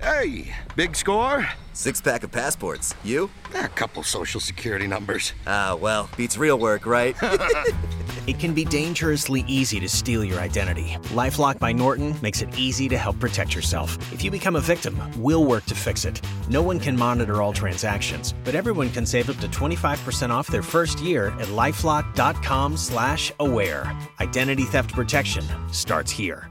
Hey, big score? Six pack of passports. You? A couple social security numbers. Ah, well, beats real work, right? it can be dangerously easy to steal your identity. Lifelock by Norton makes it easy to help protect yourself. If you become a victim, we'll work to fix it. No one can monitor all transactions, but everyone can save up to 25% off their first year at lifelock.com/aware. Identity theft protection starts here.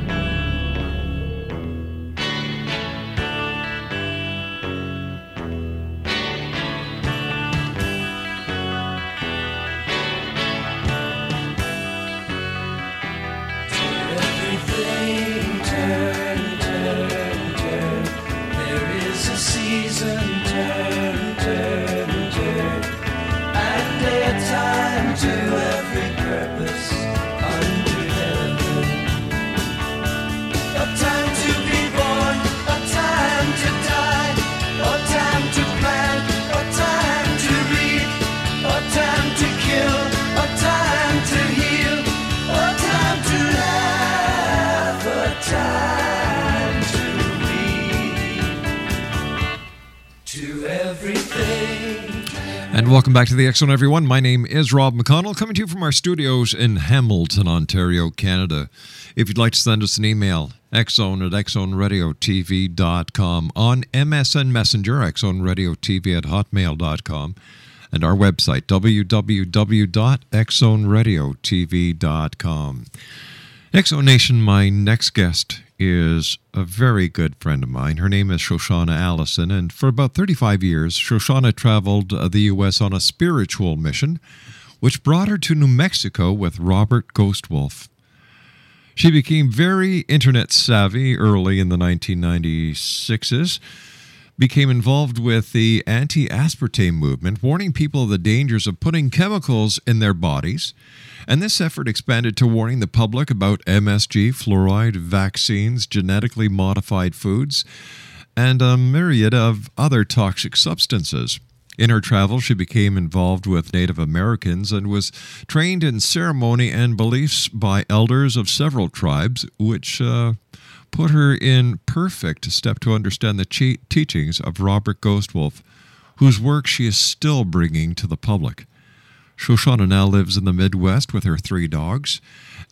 Welcome back to the X Zone, everyone. My name is Rob McConnell, coming to you from our studios in Hamilton, Ontario, Canada. If you'd like to send us an email, xzone at xzoneradiotv.com, on MSN Messenger, xzoneradiotv at hotmail.com, and our website, www.xzoneradiotv.com. Exo Nation, my next guest is a very good friend of mine. Her name is Shoshanna Allison, and for about 35 years, Shoshanna traveled uh, the U.S. on a spiritual mission, which brought her to New Mexico with Robert Ghostwolf. She became very internet savvy early in the 1996s became involved with the anti aspartame movement, warning people of the dangers of putting chemicals in their bodies. And this effort expanded to warning the public about MSG, fluoride, vaccines, genetically modified foods, and a myriad of other toxic substances. In her travels, she became involved with Native Americans and was trained in ceremony and beliefs by elders of several tribes, which uh, put her in perfect step to understand the che- teachings of Robert Ghostwolf, whose work she is still bringing to the public. Shoshanna now lives in the Midwest with her three dogs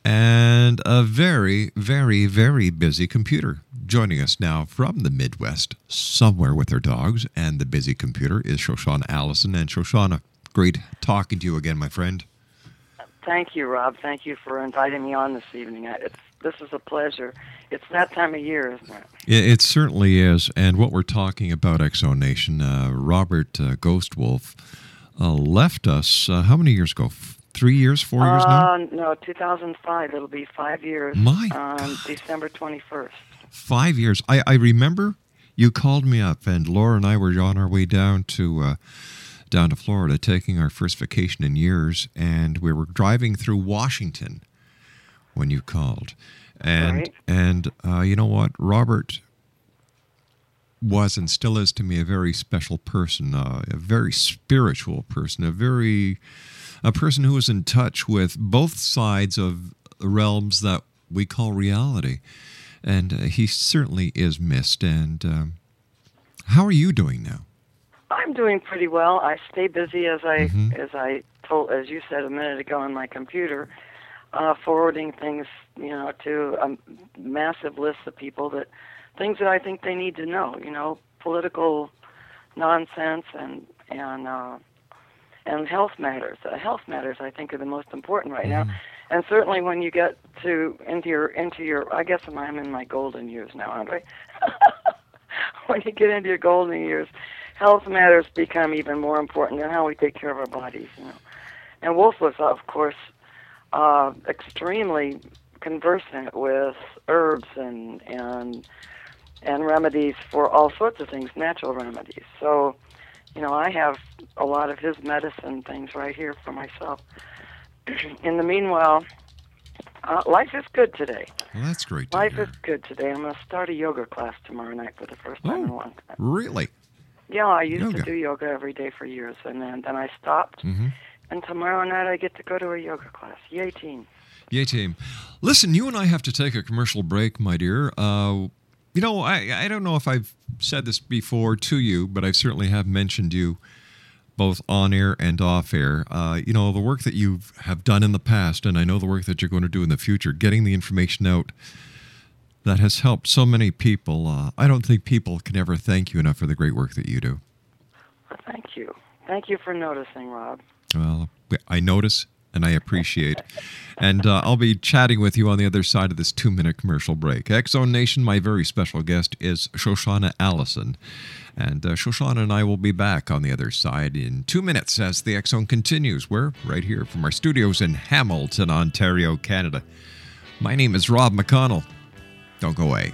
and a very, very, very busy computer. Joining us now from the Midwest, somewhere with her dogs and the busy computer, is Shoshanna Allison. And Shoshanna, great talking to you again, my friend. Thank you, Rob. Thank you for inviting me on this evening. It's, this is a pleasure it's that time of year, isn't it? It, certainly is. And what we're talking about, Exo Nation, uh, Robert uh, Ghostwolf uh, left us uh, how many years ago? Three years, four years now? Uh, no, 2005. It'll be five years. My on. December 21st. Five years. I, I remember you called me up, and Laura and I were on our way down to uh, down to Florida, taking our first vacation in years, and we were driving through Washington when you called. And right. and uh, you know what, Robert was and still is to me a very special person, uh, a very spiritual person, a very a person who is in touch with both sides of realms that we call reality, and uh, he certainly is missed. And um, how are you doing now? I'm doing pretty well. I stay busy as I mm-hmm. as I told as you said a minute ago on my computer, uh, forwarding things you know to a massive list of people that things that I think they need to know. You know, political nonsense and and uh, and health matters. Uh, health matters, I think, are the most important right mm-hmm. now. And certainly when you get to into your into your, I guess I'm in my golden years now, aren't I? when you get into your golden years, health matters become even more important than how we take care of our bodies. You know, and Wolf was, of course, uh, extremely conversant with herbs and and and remedies for all sorts of things, natural remedies. So, you know, I have a lot of his medicine things right here for myself. In the meanwhile, uh, life is good today. Well, that's great. life hear. is good today. I'm going to start a yoga class tomorrow night for the first time oh, in a long time. Really? Yeah, I used yoga. to do yoga every day for years, and then, then I stopped. Mm-hmm. And tomorrow night I get to go to a yoga class. Yay, team. Yay, team. Listen, you and I have to take a commercial break, my dear. Uh, you know, I, I don't know if I've said this before to you, but I certainly have mentioned you both on air and off air. Uh, you know, the work that you have done in the past, and I know the work that you're going to do in the future, getting the information out that has helped so many people. Uh, I don't think people can ever thank you enough for the great work that you do. Thank you. Thank you for noticing, Rob. Well, I notice and I appreciate. And uh, I'll be chatting with you on the other side of this two minute commercial break. Exxon Nation, my very special guest is Shoshanna Allison. And uh, Shoshanna and I will be back on the other side in two minutes as the X Zone continues. We're right here from our studios in Hamilton, Ontario, Canada. My name is Rob McConnell. Don't go away.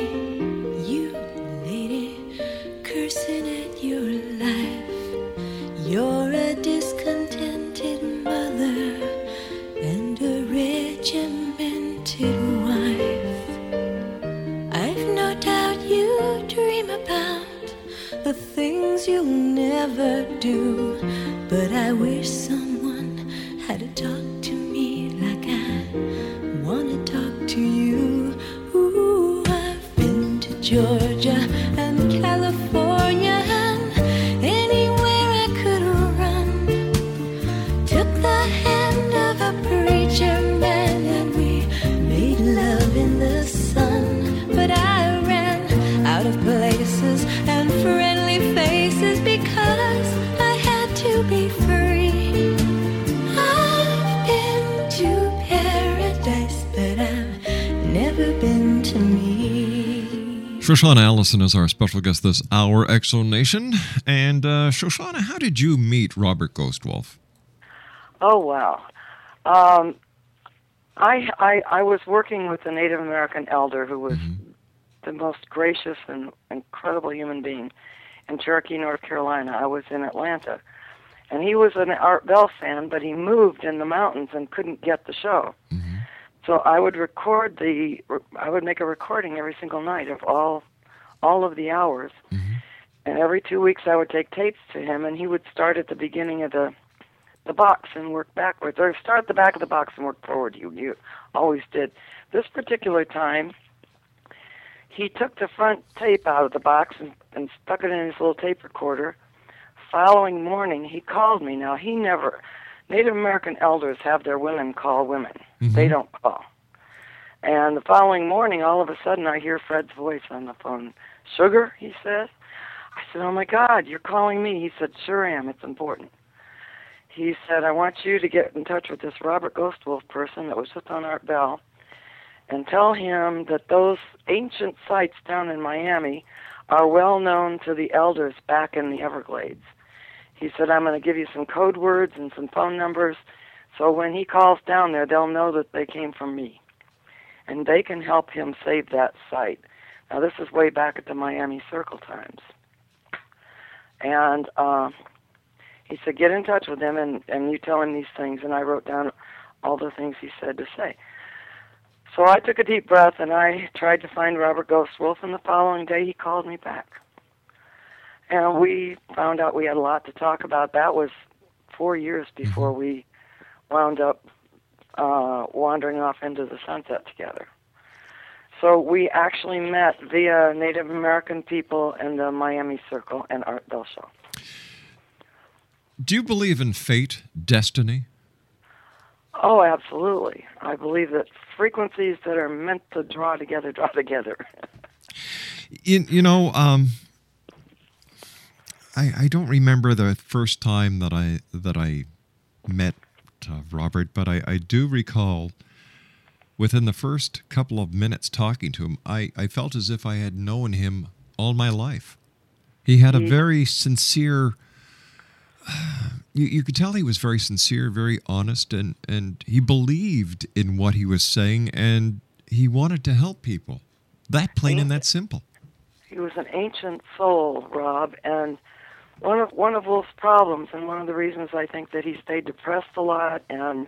things you'll never do, but I wish someone had talked to me like I wanna talk to you. Ooh, I've been to Georgia Shoshanna Allison is our special guest this hour, X Nation. And uh, Shoshanna, how did you meet Robert Ghostwolf? Oh wow. Um, I, I I was working with a Native American elder who was Mm-hmm. the most gracious and incredible human being in Cherokee, North Carolina. I was in Atlanta, and he was an Art Bell fan, but he moved in the mountains and couldn't get the show. Mm-hmm. So I would record the I would make a recording every single night of all all of the hours. Mm-hmm. And every two weeks I would take tapes to him and he would start at the beginning of the the box and work backwards. Or start at the back of the box and work forward. You you always did. This particular time he took the front tape out of the box and, and stuck it in his little tape recorder. Following morning he called me. Now he never Native American elders have their women call women. Mm-hmm. They don't call. And the following morning, all of a sudden, I hear Fred's voice on the phone. Sugar, he says. I said, Oh my God, you're calling me. He said, Sure am. It's important. He said, I want you to get in touch with this Robert Ghostwolf person that was just on Art Bell and tell him that those ancient sites down in Miami are well known to the elders back in the Everglades. He said, I'm going to give you some code words and some phone numbers. So when he calls down there, they'll know that they came from me. And they can help him save that site. Now, this is way back at the Miami Circle Times. And uh, he said, get in touch with him and, and you tell him these things. And I wrote down all the things he said to say. So I took a deep breath and I tried to find Robert Ghostwolf. And the following day, he called me back. And we found out we had a lot to talk about. That was four years before we wound up uh, wandering off into the sunset together. So we actually met via Native American people in the Miami Circle and Art Bell show. Do you believe in fate, destiny? Oh, absolutely. I believe that frequencies that are meant to draw together draw together. you, you know, um, I, I don't remember the first time that I that I met uh, Robert, but I, I do recall within the first couple of minutes talking to him, I, I felt as if I had known him all my life. He had a very sincere. You, you could tell he was very sincere, very honest, and, and he believed in what he was saying, and he wanted to help people. That plain and that simple. He was an ancient soul, Rob, and one of one of Wolf's problems, and one of the reasons I think that he stayed depressed a lot and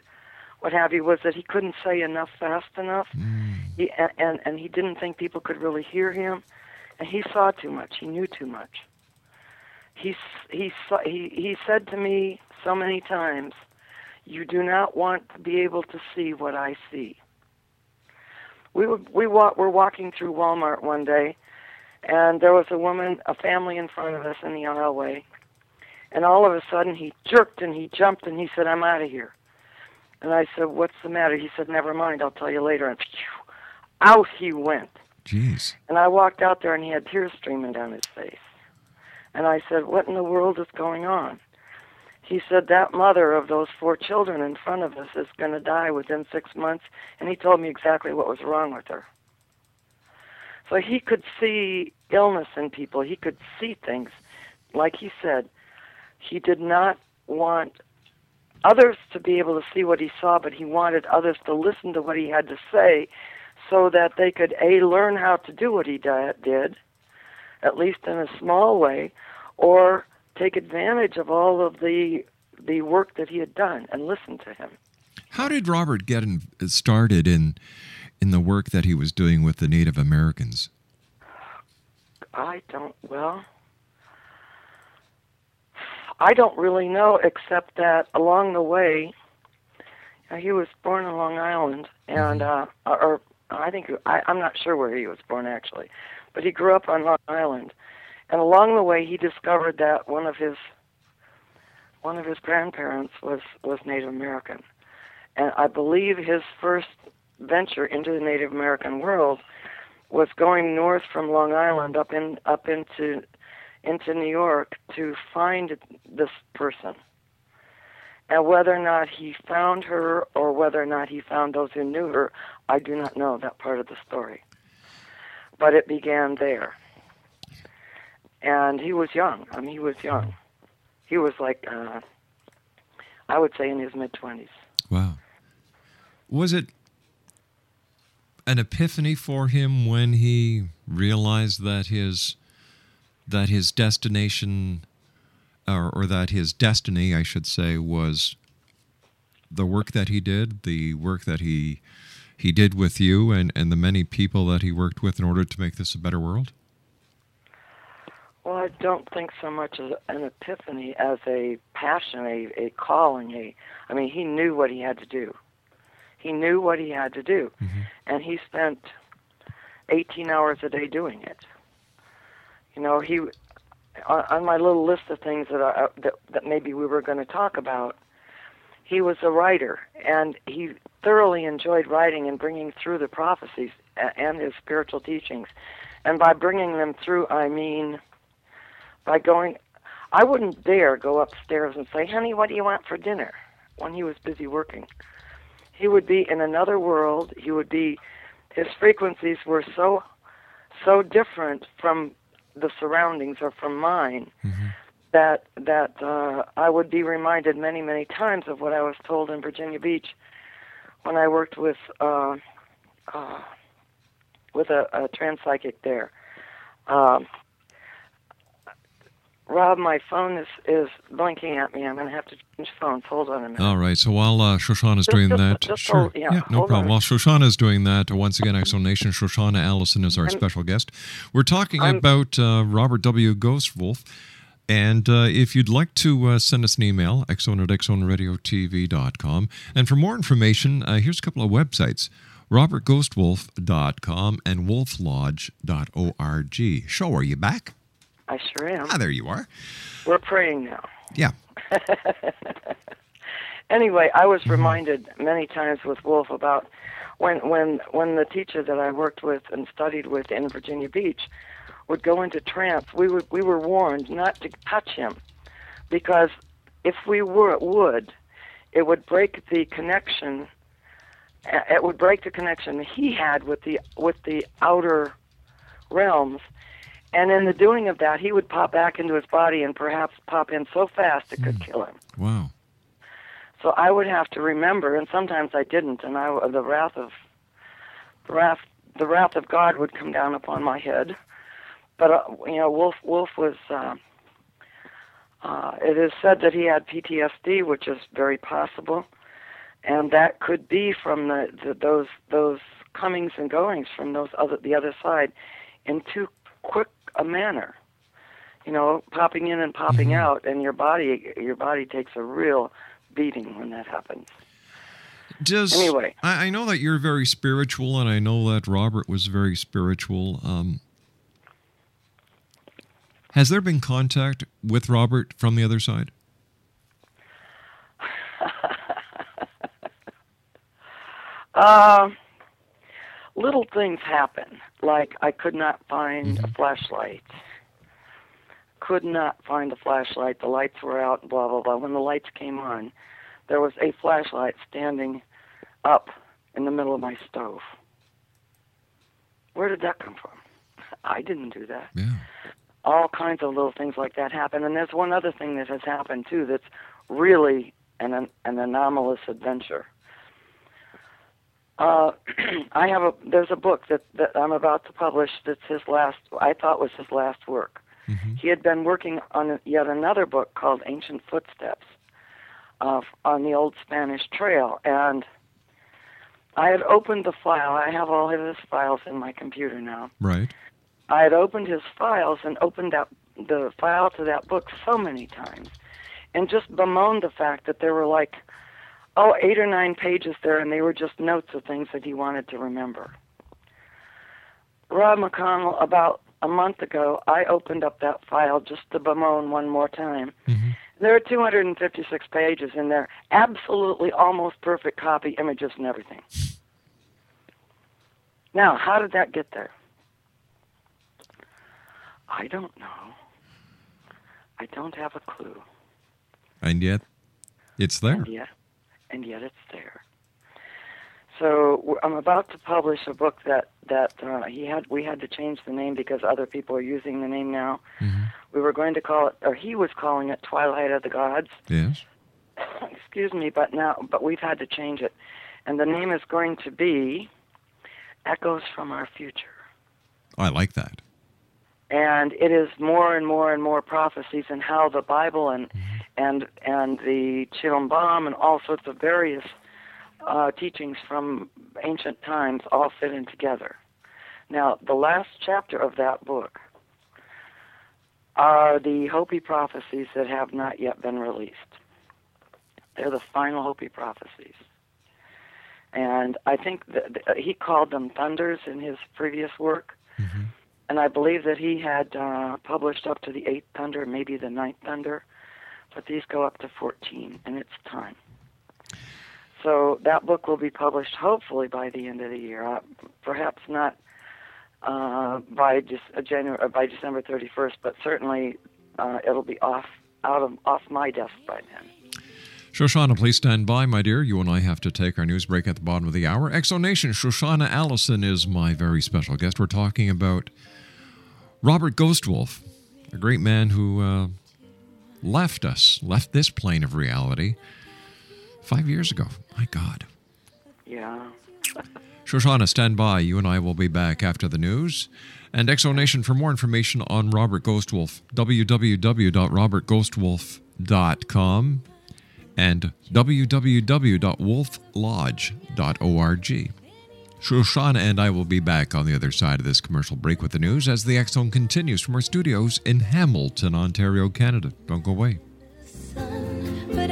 what have you, was that he couldn't say enough fast enough. Mm. He and, and and he didn't think people could really hear him, and he saw too much. He knew too much. He he saw, he he said to me so many times, "You do not want to be able to see what I see." We were we walk, were walking through Walmart one day, and there was a woman, a family in front of us in the aisleway, and all of a sudden he jerked and he jumped and he said, "I'm out of here." And I said, "What's the matter?" He said, "Never mind, I'll tell you later." And phew, out he went. Jeez. And I walked out there, and he had tears streaming down his face. And I said, "What in the world is going on?" He said, "That mother of those four children in front of us is going to die within six months." And he told me exactly what was wrong with her. So he could see illness in people. He could see things. Like he said, he did not want others to be able to see what he saw, but he wanted others to listen to what he had to say so that they could A, learn how to do what he did, at least in a small way, or take advantage of all of the the work that he had done and listen to him. How did Robert get started in in the work that he was doing with the Native Americans? I don't well I don't really know, except that along the way, uh, he was born in Long Island, and uh, or I think I, I'm not sure where he was born actually, but he grew up on Long Island, and along the way he discovered that one of his one of his grandparents was was Native American, and I believe his first venture into the Native American world was going north from Long Island up in up into into New York to find this person. And whether or not he found her or whether or not he found those who knew her, I do not know that part of the story. But it began there. And he was young. I mean, he was young. He was like, uh, I would say in his mid 20s. Wow. Was it an epiphany for him when he realized that his that his destination, or, or that his destiny, I should say, was the work that he did, the work that he he did with you, and, and the many people that he worked with in order to make this a better world? Well, I don't think so much as an epiphany as a passion, a, a calling. A, I mean, he knew what he had to do. He knew what he had to do, mm-hmm. and he spent 18 hours a day doing it. You know, he on, on my little list of things that I, that that maybe we were going to talk about. He was a writer, and he thoroughly enjoyed writing and bringing through the prophecies and his spiritual teachings. And by bringing them through, I mean by going. I wouldn't dare go upstairs and say, "Honey, what do you want for dinner?" when he was busy working. He would be in another world. He would be. His frequencies were so so different from the surroundings or from mine mm-hmm. that that uh, I would be reminded many many times of what I was told in Virginia Beach when I worked with uh, uh, with a, a trans psychic there. Um, Rob, my phone is, is blinking at me. I'm going to have to change phones. Hold on a minute. All right. So while uh, Shoshanna's Just- doing just- that, just sure. hold- yeah, no problem. on. While Shoshanna's doing that, once again, Exo Nation, Shoshanna Allison is our I'm- special guest. We're talking I'm- about uh, Robert W. Ghostwolf. And uh, if you'd like to uh, send us an email, xzone at xzoneradiotv.com. And for more information, uh, here's a couple of websites robertghostwolf.com and wolflodge.org. Show, are you back? I sure am. Ah, there you are. We're praying now. Yeah. anyway, I Mm-hmm. was reminded many times with Wolf about when when when the teacher that I worked with and studied with in Virginia Beach would go into trance. We would we were warned not to touch him because if we were would, it would break the connection. It would break the connection he had with the with the outer realms. And in the doing of that, he would pop back into his body and perhaps pop in so fast it could kill him. Wow. So I would have to remember, and sometimes I didn't, and I the wrath of the wrath the wrath of God would come down upon my head. But uh, you know, Wolf Wolf was. Uh, uh, it is said that he had PTSD, which is very possible, and that could be from the, the those those comings and goings from those other the other side in too quick a manner. You know, popping in and popping out, and your body your body takes a real beating when that happens. Does Anyway. I, I know that you're very spiritual, and I know that Robert was very spiritual. Um, has there been contact with Robert from the other side? Uh, little things happen, like I could not find a mm-hmm. flashlight. Could not find a flashlight. The lights were out. Blah blah blah. When the lights came on, there was a flashlight standing up in the middle of my stove. Where did that come from? I didn't do that. Yeah. All kinds of little things like that happen. And there's one other thing that has happened too that's really an an anomalous adventure. Uh, I have a there's a book that that I'm about to publish that's his last I thought was his last work. He had been working on yet another book called Ancient Footsteps uh, on the old Spanish Trail, and I had opened the file. I have all of his files in my computer now. Right. I had opened his files and opened that the file to that book so many times, and just bemoaned the fact that there were like, oh, eight or nine pages there, and they were just notes of things that he wanted to remember. Rob McConnell, about a month ago, I opened up that file just to bemoan one more time. Mm-hmm. There are 256 pages in there, absolutely almost perfect copy images and everything. Now, how did that get there? I don't know. I don't have a clue. And yet, it's there. And yet, and yet it's there. So I'm about to publish a book that that uh, he had. We had to change the name because other people are using the name now. We were going to call it, or he was calling it, Twilight of the Gods. Yes. Excuse me, but now, but we've had to change it, and the name is going to be Echoes from Our Future. I like that. and it is more and more and more prophecies and how the Bible and and and the Chilam Balam and all sorts of various uh, teachings from ancient times all fit in together. Now, the last chapter of that book are the Hopi prophecies that have not yet been released. They're the final Hopi prophecies. And I think that that he called them thunders in his previous work and I believe that he had uh, published up to the eighth thunder, maybe the ninth thunder, but these go up to 14, and it's time. So that book will be published hopefully by the end of the year. Uh, perhaps not uh, by just uh, January uh, by December 31st, but certainly uh, it'll be off out of off my desk by then. Shoshanna, please stand by, my dear. You and I have to take our news break at the bottom of the hour. Exonation, Shoshanna Allison is my very special guest. We're talking about Robert Ghostwolf, a great man who uh, left us, left this plane of reality five years ago. My God. Yeah. Shoshanna, stand by. You and I will be back after the news. And Exonation for more information on Robert Ghostwolf, www.robertghostwolf.com and www.wolflodge.org. Shoshanna and I will be back on the other side of this commercial break with the news as the Zone continues from our studios in Hamilton, Ontario, Canada. Don't go away. But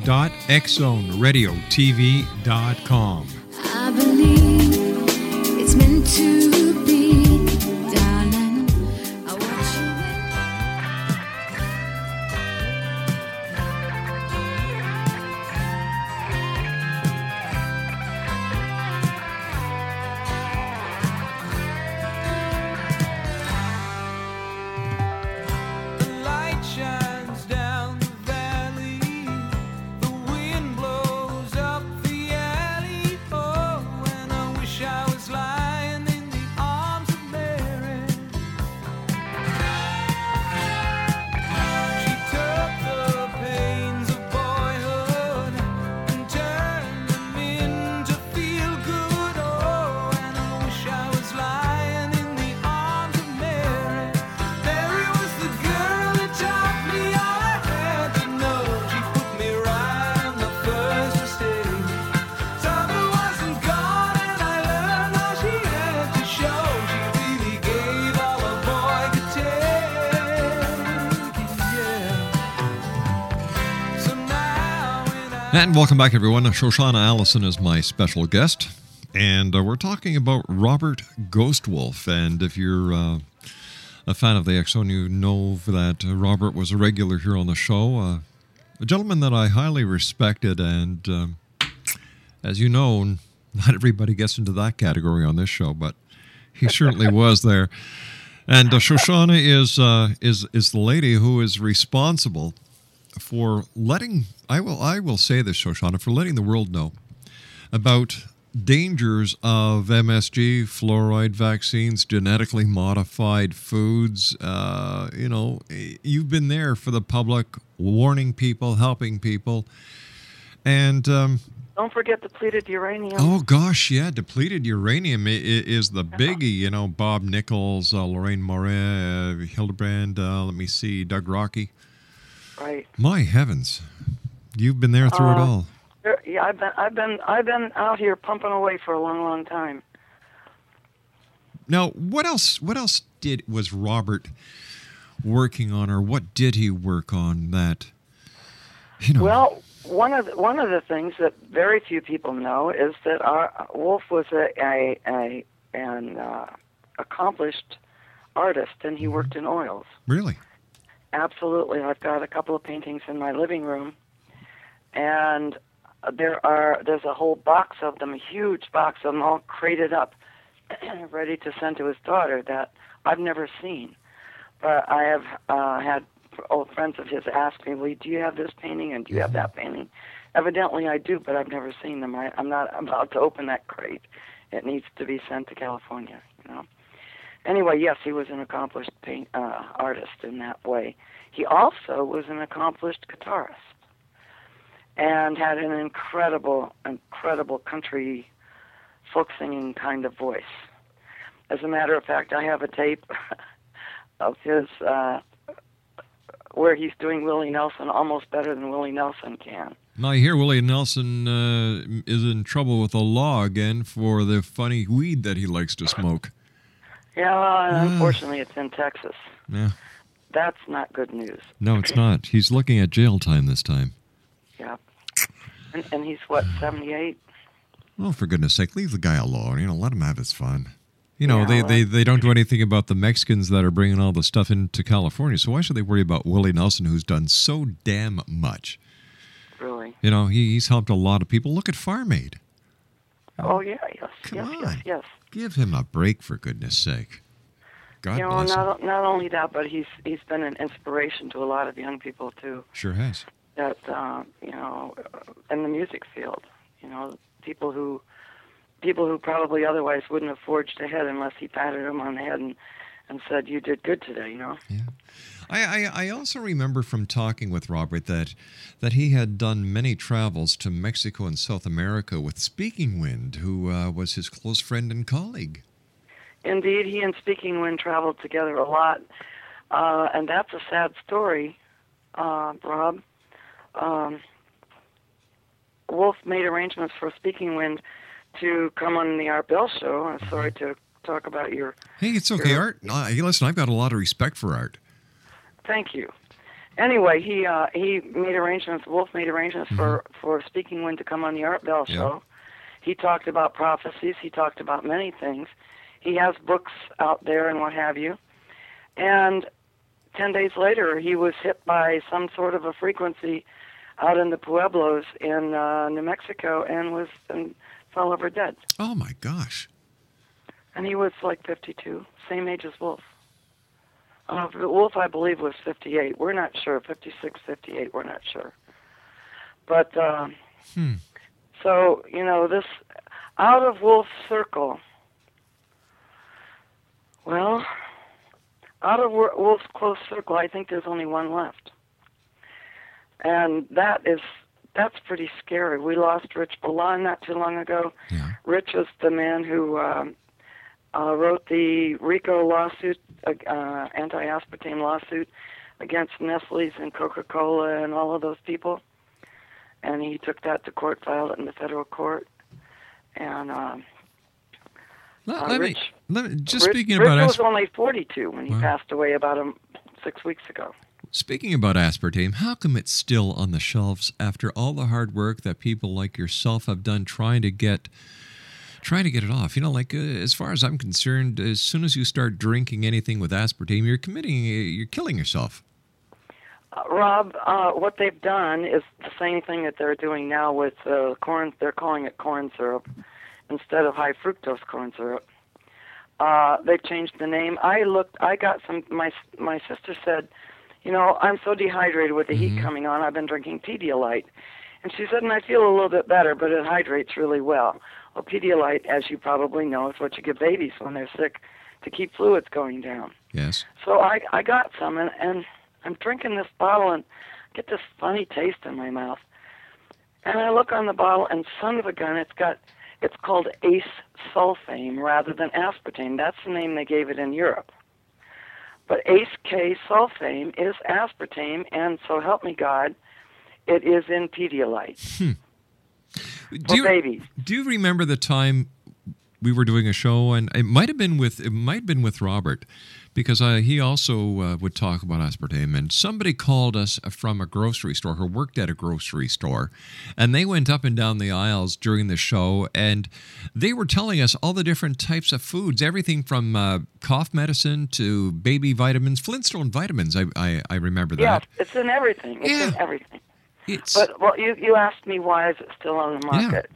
www.xzoneradiotv.com. I believe it's meant to And welcome back, everyone. Shoshanna Allison is my special guest, and uh, we're talking about Robert Ghostwolf. And if you're uh, a fan of the Zone, you know that uh, Robert was a regular here on the show, uh, a gentleman that I highly respected. And um, as you know, not everybody gets into that category on this show, but he certainly was there. And uh, Shoshanna is uh, is is the lady who is responsible for letting I will I will say this, Shoshanna, for letting the world know about dangers of MSG, fluoride vaccines, genetically modified foods. Uh, you know, you've been there for the public, warning people, helping people, and. Um, Don't forget depleted uranium. Oh gosh, yeah, depleted uranium is the biggie. You know, Bob Nichols, uh, Leuren Moret, uh, Hildebrand. Uh, let me see, Doug Rokke. Right. My heavens, you've been there through it Uh, all. There- Yeah, I've been, I've been, I've been out here pumping away for a long, long time. Now, what else? What else did was Robert working on, or what did he work on that? You know, Well, one of the, one of the things that very few people know is that our Wolf was a, a, a an uh, accomplished artist, and he worked in oils. really? Absolutely, I've got a couple of paintings in my living room, and there are there's a whole box of them, a huge box of them, all crated up, ready to send to his daughter that I've never seen. But I have uh, had old friends of his ask me, "Well, do you have this painting and do you have that painting?" Evidently, I do, but I've never seen them. I, I'm not about to open that crate. It needs to be sent to California, you know. Anyway, yes, he was an accomplished paint, uh, artist in that way. He also was an accomplished guitarist and had an incredible, incredible country folk singing kind of voice. As a matter of fact, I have a tape of his uh, where he's doing Willie Nelson almost better than Willie Nelson can. Now I hear Willie Nelson uh, is in trouble with the law again for the funny weed that he likes to smoke. Yeah, well, unfortunately, it's in Texas. Yeah. That's not good news. No, it's not. He's looking at jail time this time. Yeah. And, and he's what, 78? Well, for goodness sake, leave the guy alone. You know, let him have his fun. You know, Yeah, they, well- they, they don't do anything about the Mexicans that are bringing all the stuff into California. So why should they worry about Willie Nelson, who's done so damn much? Really. You know, he, he's helped a lot of people. Look at Farm Aid. Oh yeah, yes, yes, yes, yes. Give him a break, for goodness sake. God you know, bless him. not not only that, but he's he's been an inspiration to a lot of young people too. Sure has. That uh, you know, in the music field, you know, people who people who probably otherwise wouldn't have forged ahead unless he patted them on the head and and said, "You did good today," you know. I, I, I also remember from talking with Robert that that he had done many travels to Mexico and South America with Speaking Wind, who uh, was his close friend and colleague. Indeed, he and Speaking Wind traveled together a lot, uh, and that's a sad story, uh, Rob. Um, Wolf made arrangements for Speaking Wind to come on the Art Bell show. I'm sorry to talk about your. Hey, it's okay, Sure. Art. Uh, hey, listen, I've got a lot of respect for Art. Thank you. Anyway, he uh, he made arrangements. Wolf made arrangements for for Speaking Wind to come on the Art Bell Yeah. show. He talked about prophecies. He talked about many things. He has books out there and what have you. And ten days later, he was hit by some sort of a frequency out in the pueblos in uh, New Mexico and was and fell over dead. Oh my gosh. And he was like 52, same age as Wolf. Uh, Wolf, I believe, was 58. We're not sure. 56, 58, we're not sure. But, um, Hmm. so, you know, this, out of Wolf's circle, well, out of Wo- Wolf's close circle, I think there's only one left. And that is, that's pretty scary. We lost Rich Balan not too long ago. Rich was the man who um, uh, wrote the RICO lawsuit, uh, uh, anti-aspartame lawsuit against Nestle's and Coca-Cola and all of those people. And he took that to court, filed it in the federal court. And um, Let, uh, let me, let me, just Rich, speaking Rich about was as, only 42 when he Wow. passed away about um, six weeks ago. speaking about aspartame, how come it's still on the shelves after all the hard work that people like yourself have done trying to get trying to get it off? You know, like uh, as far as I'm concerned, as soon as you start drinking anything with aspartame, you're committing, you're killing yourself. Uh, Rob, uh, what they've done is the same thing that they're doing now with uh, corn. They're calling it corn syrup instead of high fructose corn syrup. Uh, they've changed the name. I looked. I got some. My my sister said, you know, I'm so dehydrated with the heat coming on. I've been drinking Pedialyte, and she said, and I feel a little bit better, but it hydrates really well. Well, Pedialyte, as you probably know, is what you give babies when they're sick to keep fluids going down. Yes. So I I got some and, and I'm drinking this bottle and get this funny taste in my mouth. And I look on the bottle and son of a gun, it's got it's called Ace Sulfame rather than aspartame. That's the name they gave it in Europe. But Ace K Sulfame is aspartame, and so help me God, it is in Pedialyte. Do you, babies. Do you remember the time we were doing a show, and it might have been with it might have been with Robert, because uh, he also uh, would talk about aspartame. And somebody called us from a grocery store, who worked at a grocery store, and they went up and down the aisles during the show, and they were telling us all the different types of foods, everything from uh, cough medicine to baby vitamins, Flintstone vitamins. I I, I remember that. Yeah, it's in everything. It's in everything. It's But well, you you asked me why is it still on the market?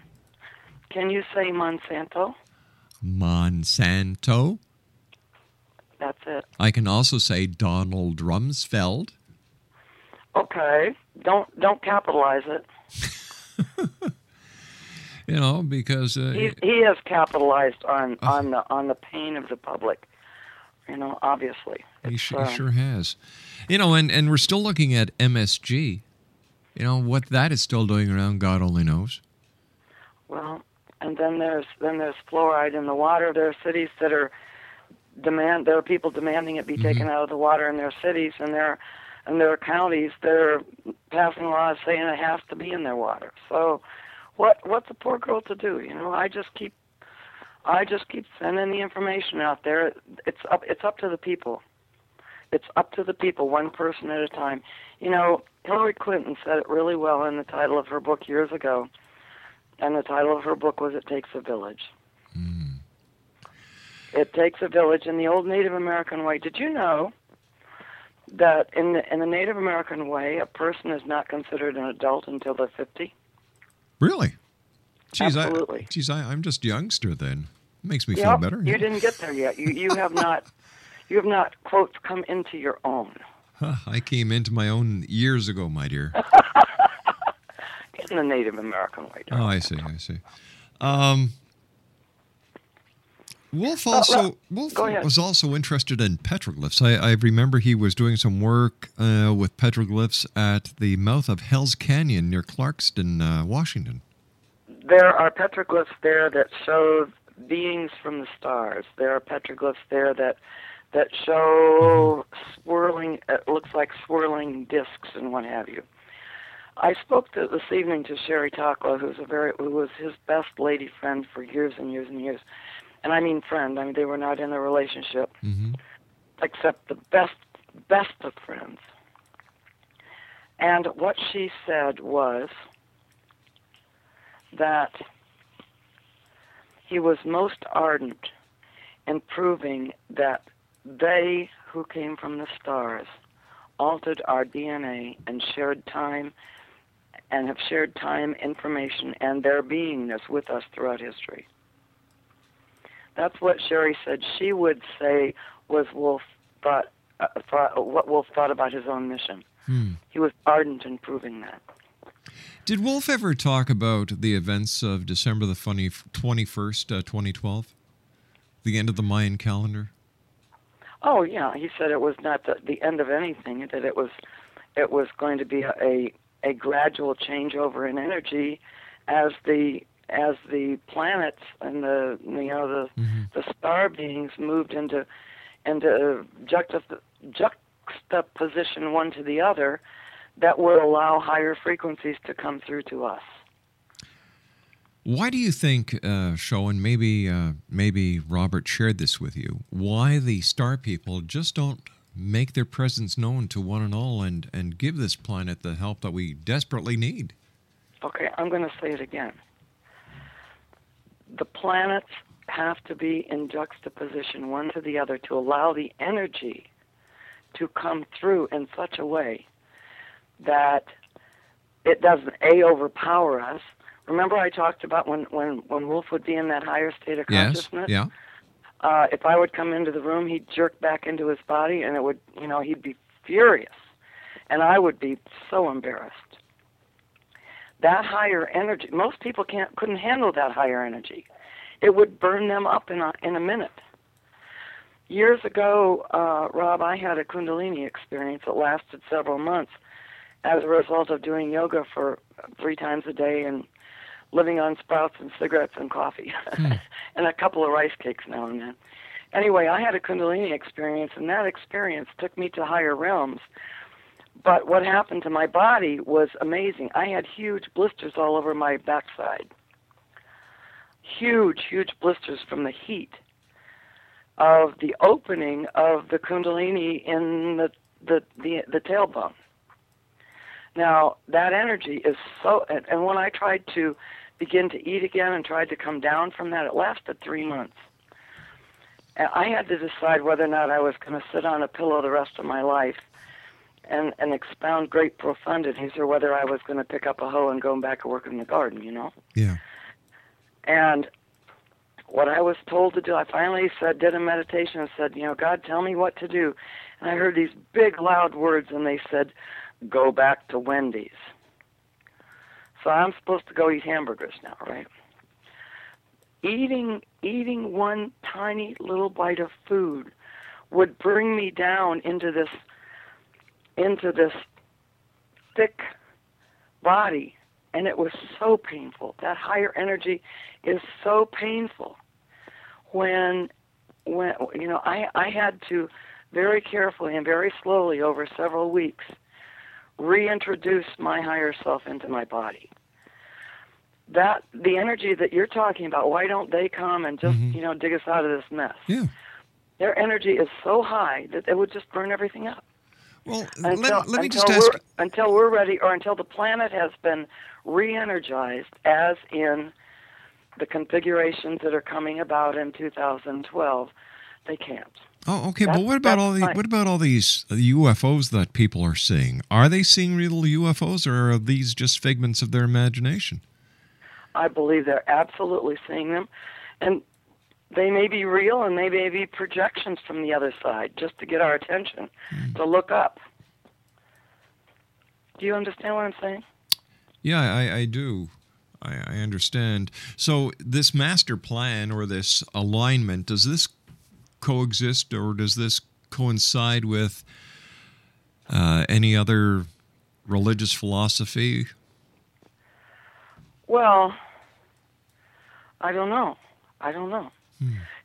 Can you say Monsanto? Monsanto. That's it. I can also say Donald Rumsfeld. Okay. Don't don't capitalize it. You know, because uh, He he has capitalized on on the on the pain of the public. You know, obviously. he, su- uh, he sure has. You know, and, and we're still looking at MSG. You know, what that is still doing around, God only knows. Well, and then there's then there's fluoride in the water. There are cities that are demand. There are people demanding it be mm-hmm. taken out of the water in their cities, and there and there are counties that are passing laws saying it has to be in their water. So, what what's a poor girl to do? You know, I just keep I just keep sending the information out there. It's up it's up to the people. It's up to the people, one person at a time. You know, Hillary Clinton said it really well in the title of her book years ago. and the title of her book was "It Takes a Village." Hmm. It takes a village in the old Native American way. Did you know that in the in the Native American way, a person is not considered an adult until they're fifty? Really? Geez, Absolutely. I, geez, I, I'm just youngster then. It Makes me feel Yep, better. You didn't get there yet. You you have not you have not quote come into your own. Huh, I came into my own years ago, my dear. in the Native American way. Oh, I see. I see. Um, Wolf Uh, also Rob, Wolf was also interested in petroglyphs. I, I remember he was doing some work uh, with petroglyphs at the mouth of Hell's Canyon near Clarkston, uh, Washington. There are petroglyphs there that show beings from the stars. There are petroglyphs there that that show swirling. It looks like swirling discs and what have you. I spoke to, this evening to Sherry Takla, who's a very who was his best lady friend for years and years and years, and I mean friend. I mean they were not in a relationship, mm-hmm. except the best best of friends. And what she said was that he was most ardent in proving that they who came from the stars altered our DNA and shared time and have shared time, information, and their beingness with us throughout history. That's what Sherry said she would say was Wolf thought, uh, thought what Wolf thought about his own mission. Hmm. He was ardent in proving that. Did Wolf ever talk about the events of December the funny 21st, uh, 2012? The end of the Mayan calendar? Oh yeah, he said it was not the, the end of anything. That it was, it was going to be a, a a gradual changeover in energy, as the as the planets and the you know the mm-hmm. the star beings moved into into juxtap- juxtaposition one to the other, that would allow higher frequencies to come through to us. Why do you think, uh, Show, and maybe uh, maybe Robert shared this with you, why the star people just don't make their presence known to one and all and, and give this planet the help that we desperately need? Okay, I'm going to say it again. The planets have to be in juxtaposition one to the other to allow the energy to come through in such a way that it doesn't a overpower us. Remember, I talked about when when when Wolf would be in that higher state of consciousness. Yes. Yeah. Uh, if I would come into the room, he'd jerk back into his body, and it would, you know, he'd be furious, and I would be so embarrassed. That higher energy, most people can't couldn't handle that higher energy. It would burn them up in a in a minute. Years ago, uh, Rob, I had a Kundalini experience that lasted several months as a result of doing yoga for three times a day and living on sprouts and cigarettes and coffee hmm. and a couple of rice cakes now and then. Anyway, I had a Kundalini experience, and that experience took me to higher realms. But what happened to my body was amazing. I had huge blisters all over my backside. Huge, huge blisters from the heat of the opening of the Kundalini in the the the, the tailbone. Now that energy is so, and, and when I tried to begin to eat again and tried to come down from that, it lasted three months. And I had to decide whether or not I was going to sit on a pillow the rest of my life and and expound great profundities, or whether I was going to pick up a hoe and go back and work in the garden. You know. Yeah. And what I was told to do, I finally said, did a meditation and said, you know, God, tell me what to do. And I heard these big, loud words, and they said, go back to Wendy's. So I'm supposed to go eat hamburgers now, right? Eating, eating one tiny little bite of food would bring me down into this, into this thick body and it was so painful. That higher energy is so painful. When, when you know, I I had to very carefully and very slowly over several weeks reintroduce my higher self into my body. That the energy that you're talking about, why don't they come and just mm-hmm. you know dig us out of this mess? Yeah. Their energy is so high that it would just burn everything up. Well, until, let, let me just ask. we're, until we're ready, or until the planet has been re-energized, as in the configurations that are coming about in 2012, they can't. Oh, okay. That's- but what about all the fine. what about all these UFOs that people are seeing? Are they seeing real UFOs, or are these just figments of their imagination? I believe they're absolutely seeing them, and they may be real, and they may be projections from the other side, just to get our attention, hmm. to look up. Do you understand what I'm saying? Yeah, I, I do. I, I understand. So this master plan or this alignment does this coexist, or does this coincide with uh, any other religious philosophy? Well, I don't know. I don't know.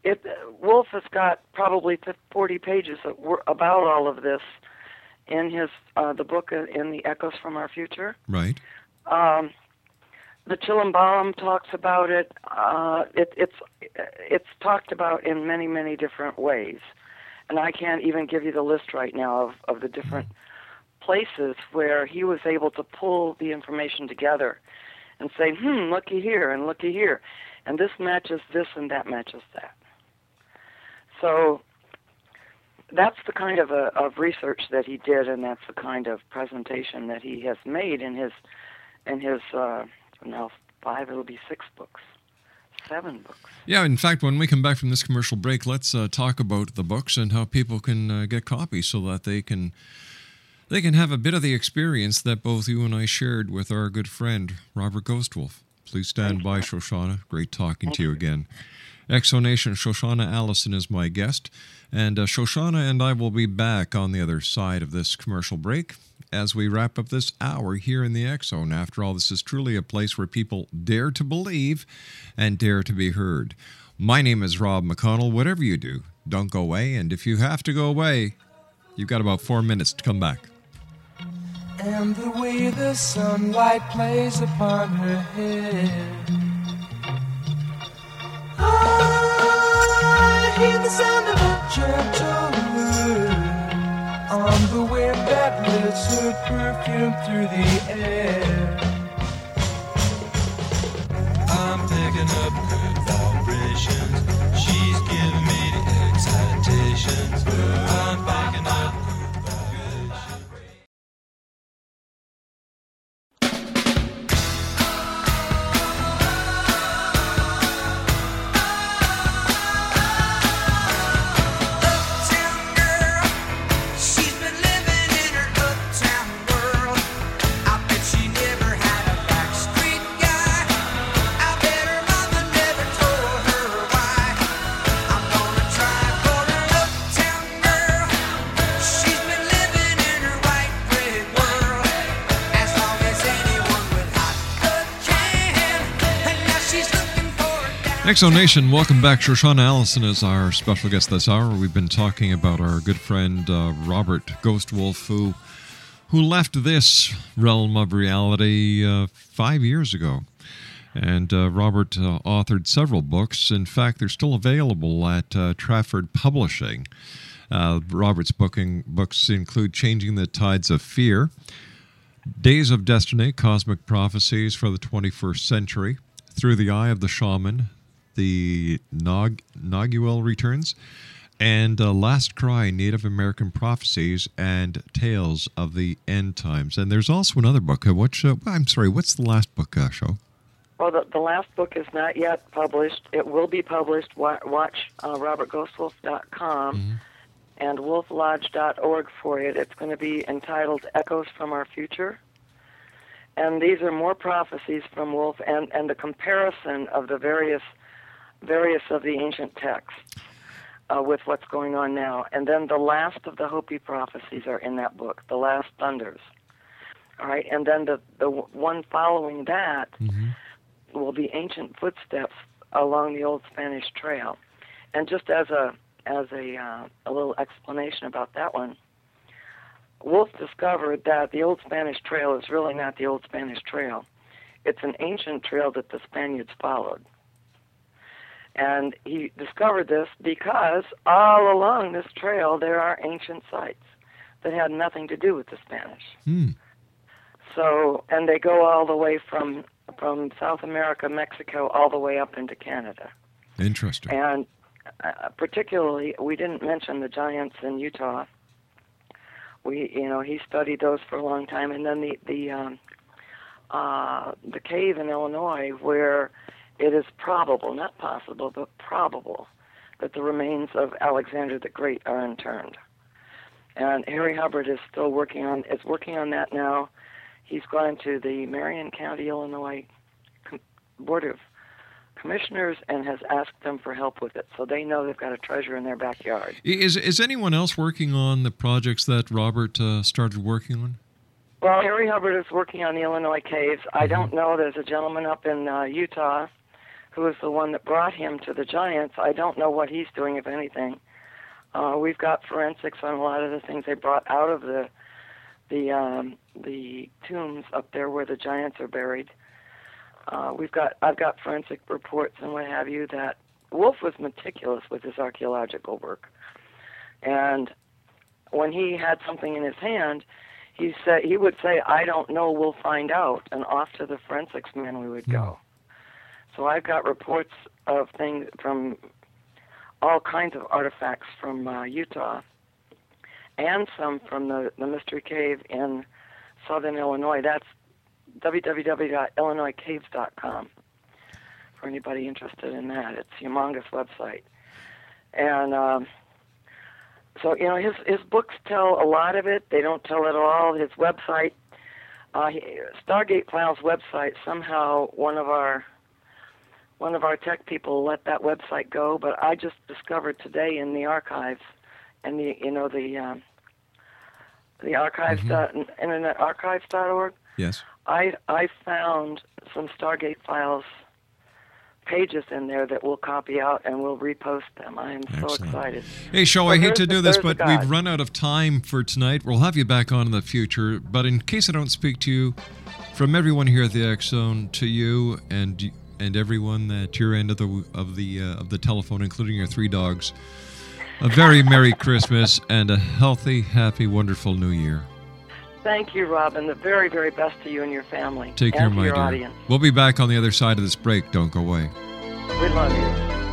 It uh, Wolf has got probably 40 pages about all of this in his uh, the book uh, in the Echoes from Our Future. Right. Um, the Chilam Balam talks about it. Uh, it. It's it's talked about in many many different ways, and I can't even give you the list right now of, of the different places where he was able to pull the information together and say, hmm, looky here and looky here, and this matches this and that matches that. So that's the kind of a, of research that he did, and that's the kind of presentation that he has made in his in his uh, now five, it'll be six books, seven books. Yeah, in fact, when we come back from this commercial break, let's uh, talk about the books and how people can uh, get copies so that they can they can have a bit of the experience that both you and I shared with our good friend Robert Ghostwolf. Please stand by, Shoshanna. Great talking to you again. Exonation Shoshanna Allison is my guest, and uh, Shoshanna and I will be back on the other side of this commercial break as we wrap up this hour here in the X Zone. After all, this is truly a place where people dare to believe and dare to be heard. My name is Rob McConnell. Whatever you do, don't go away, and if you have to go away, you've got about four minutes to come back. And the way the sunlight plays upon her hair. I hear the sound of a gentle lifts her perfume through the air. I'm picking up good vibrations. She's giving me the excitations. I'm picking up Exo Nation, welcome back. Shoshanna Allison is our special guest this hour. We've been talking about our good friend uh, Robert Ghostwolf, who who left this realm of reality uh, five years ago. And uh, Robert uh, authored several books. In fact, they're still available at uh, Trafford Publishing. Uh, Robert's booking books include Changing the Tides of Fear, Days of Destiny, Cosmic Prophecies for the 21st Century, Through the Eye of the Shaman, The Nog- Noguel Returns, and uh, Last Cry, Native American Prophecies and Tales of the End Times. And there's also another book. Uh, which, uh, I'm sorry, what's the last book, uh, show? Well, the, the last book is not yet published. It will be published. Wa- Watch uh, robertghostwolf.com and wolflodge.org for it. It's going to be entitled Echoes from Our Future. And these are more prophecies from Wolf and, and the comparison of the various various of the ancient texts uh, with what's going on now. And then the last of the Hopi prophecies are in that book, The Last Thunders. All right, and then the, the one following that will be ancient footsteps along the old Spanish Trail. And just as a as a uh, a little explanation about that one, Wolf discovered that the old Spanish Trail is really not the old Spanish Trail. It's an ancient trail that the Spaniards followed. And he discovered this because all along this trail there are ancient sites. that had nothing to do with the Spanish. Hmm. So, and they go all the way from from South America, Mexico, all the way up into Canada. Interesting. And uh, particularly, we didn't mention the giants in Utah. We, you know, he studied those for a long time, and then the the um, uh, the cave in Illinois, where it is probable, not possible, but probable, that the remains of Alexander the Great are interned. And Harry Hubbard is still working on is working on that now. He's gone to the Marion County, Illinois Com- Board of Commissioners and has asked them for help with it, so they know they've got a treasure in their backyard. Is is anyone else working on the projects that Robert uh, started working on? Well, Harry Hubbard is working on the Illinois caves. I Mm-hmm. don't know. There's a gentleman up in uh, Utah who is the one that brought him to the Giants. I don't know what he's doing, if anything. Uh, we've got forensics on a lot of the things they brought out of the the um, the tombs up there where the giants are buried. Uh, we've got I've got forensic reports and what have you that Wolf was meticulous with his archaeological work, and when he had something in his hand, he said he would say, "I don't know, we'll find out," and off to the forensics man we would go. So I've got reports of things from all kinds of artifacts from uh, Utah, and some from the the mystery cave in southern Illinois. That's www.illinoiscaves.com for anybody interested in that. It's humongous website, and. Um, so you know his his books tell a lot of it. They don't tell it all. His website, uh, Stargate Files website. Somehow one of our one of our tech people let that website go. But I just discovered today in the archives, and the you know the um, the archives dot, internet archives.org. Yes. I I found some Stargate Files pages in there that we'll copy out and we'll repost them. I am so excited. Hey, Show, So I hate to do this, but we've run out of time for tonight. We'll have you back on in the future. But in case I don't speak to you, from everyone here at the X Zone to you and and everyone at your end of the of the uh, of the telephone, including your three dogs, a very merry Christmas and a healthy, happy, wonderful New Year. Thank you, Robin. The very, very best to you and your family. Take care, my your dear. audience. We'll be back on the other side of this break. Don't go away. We love you.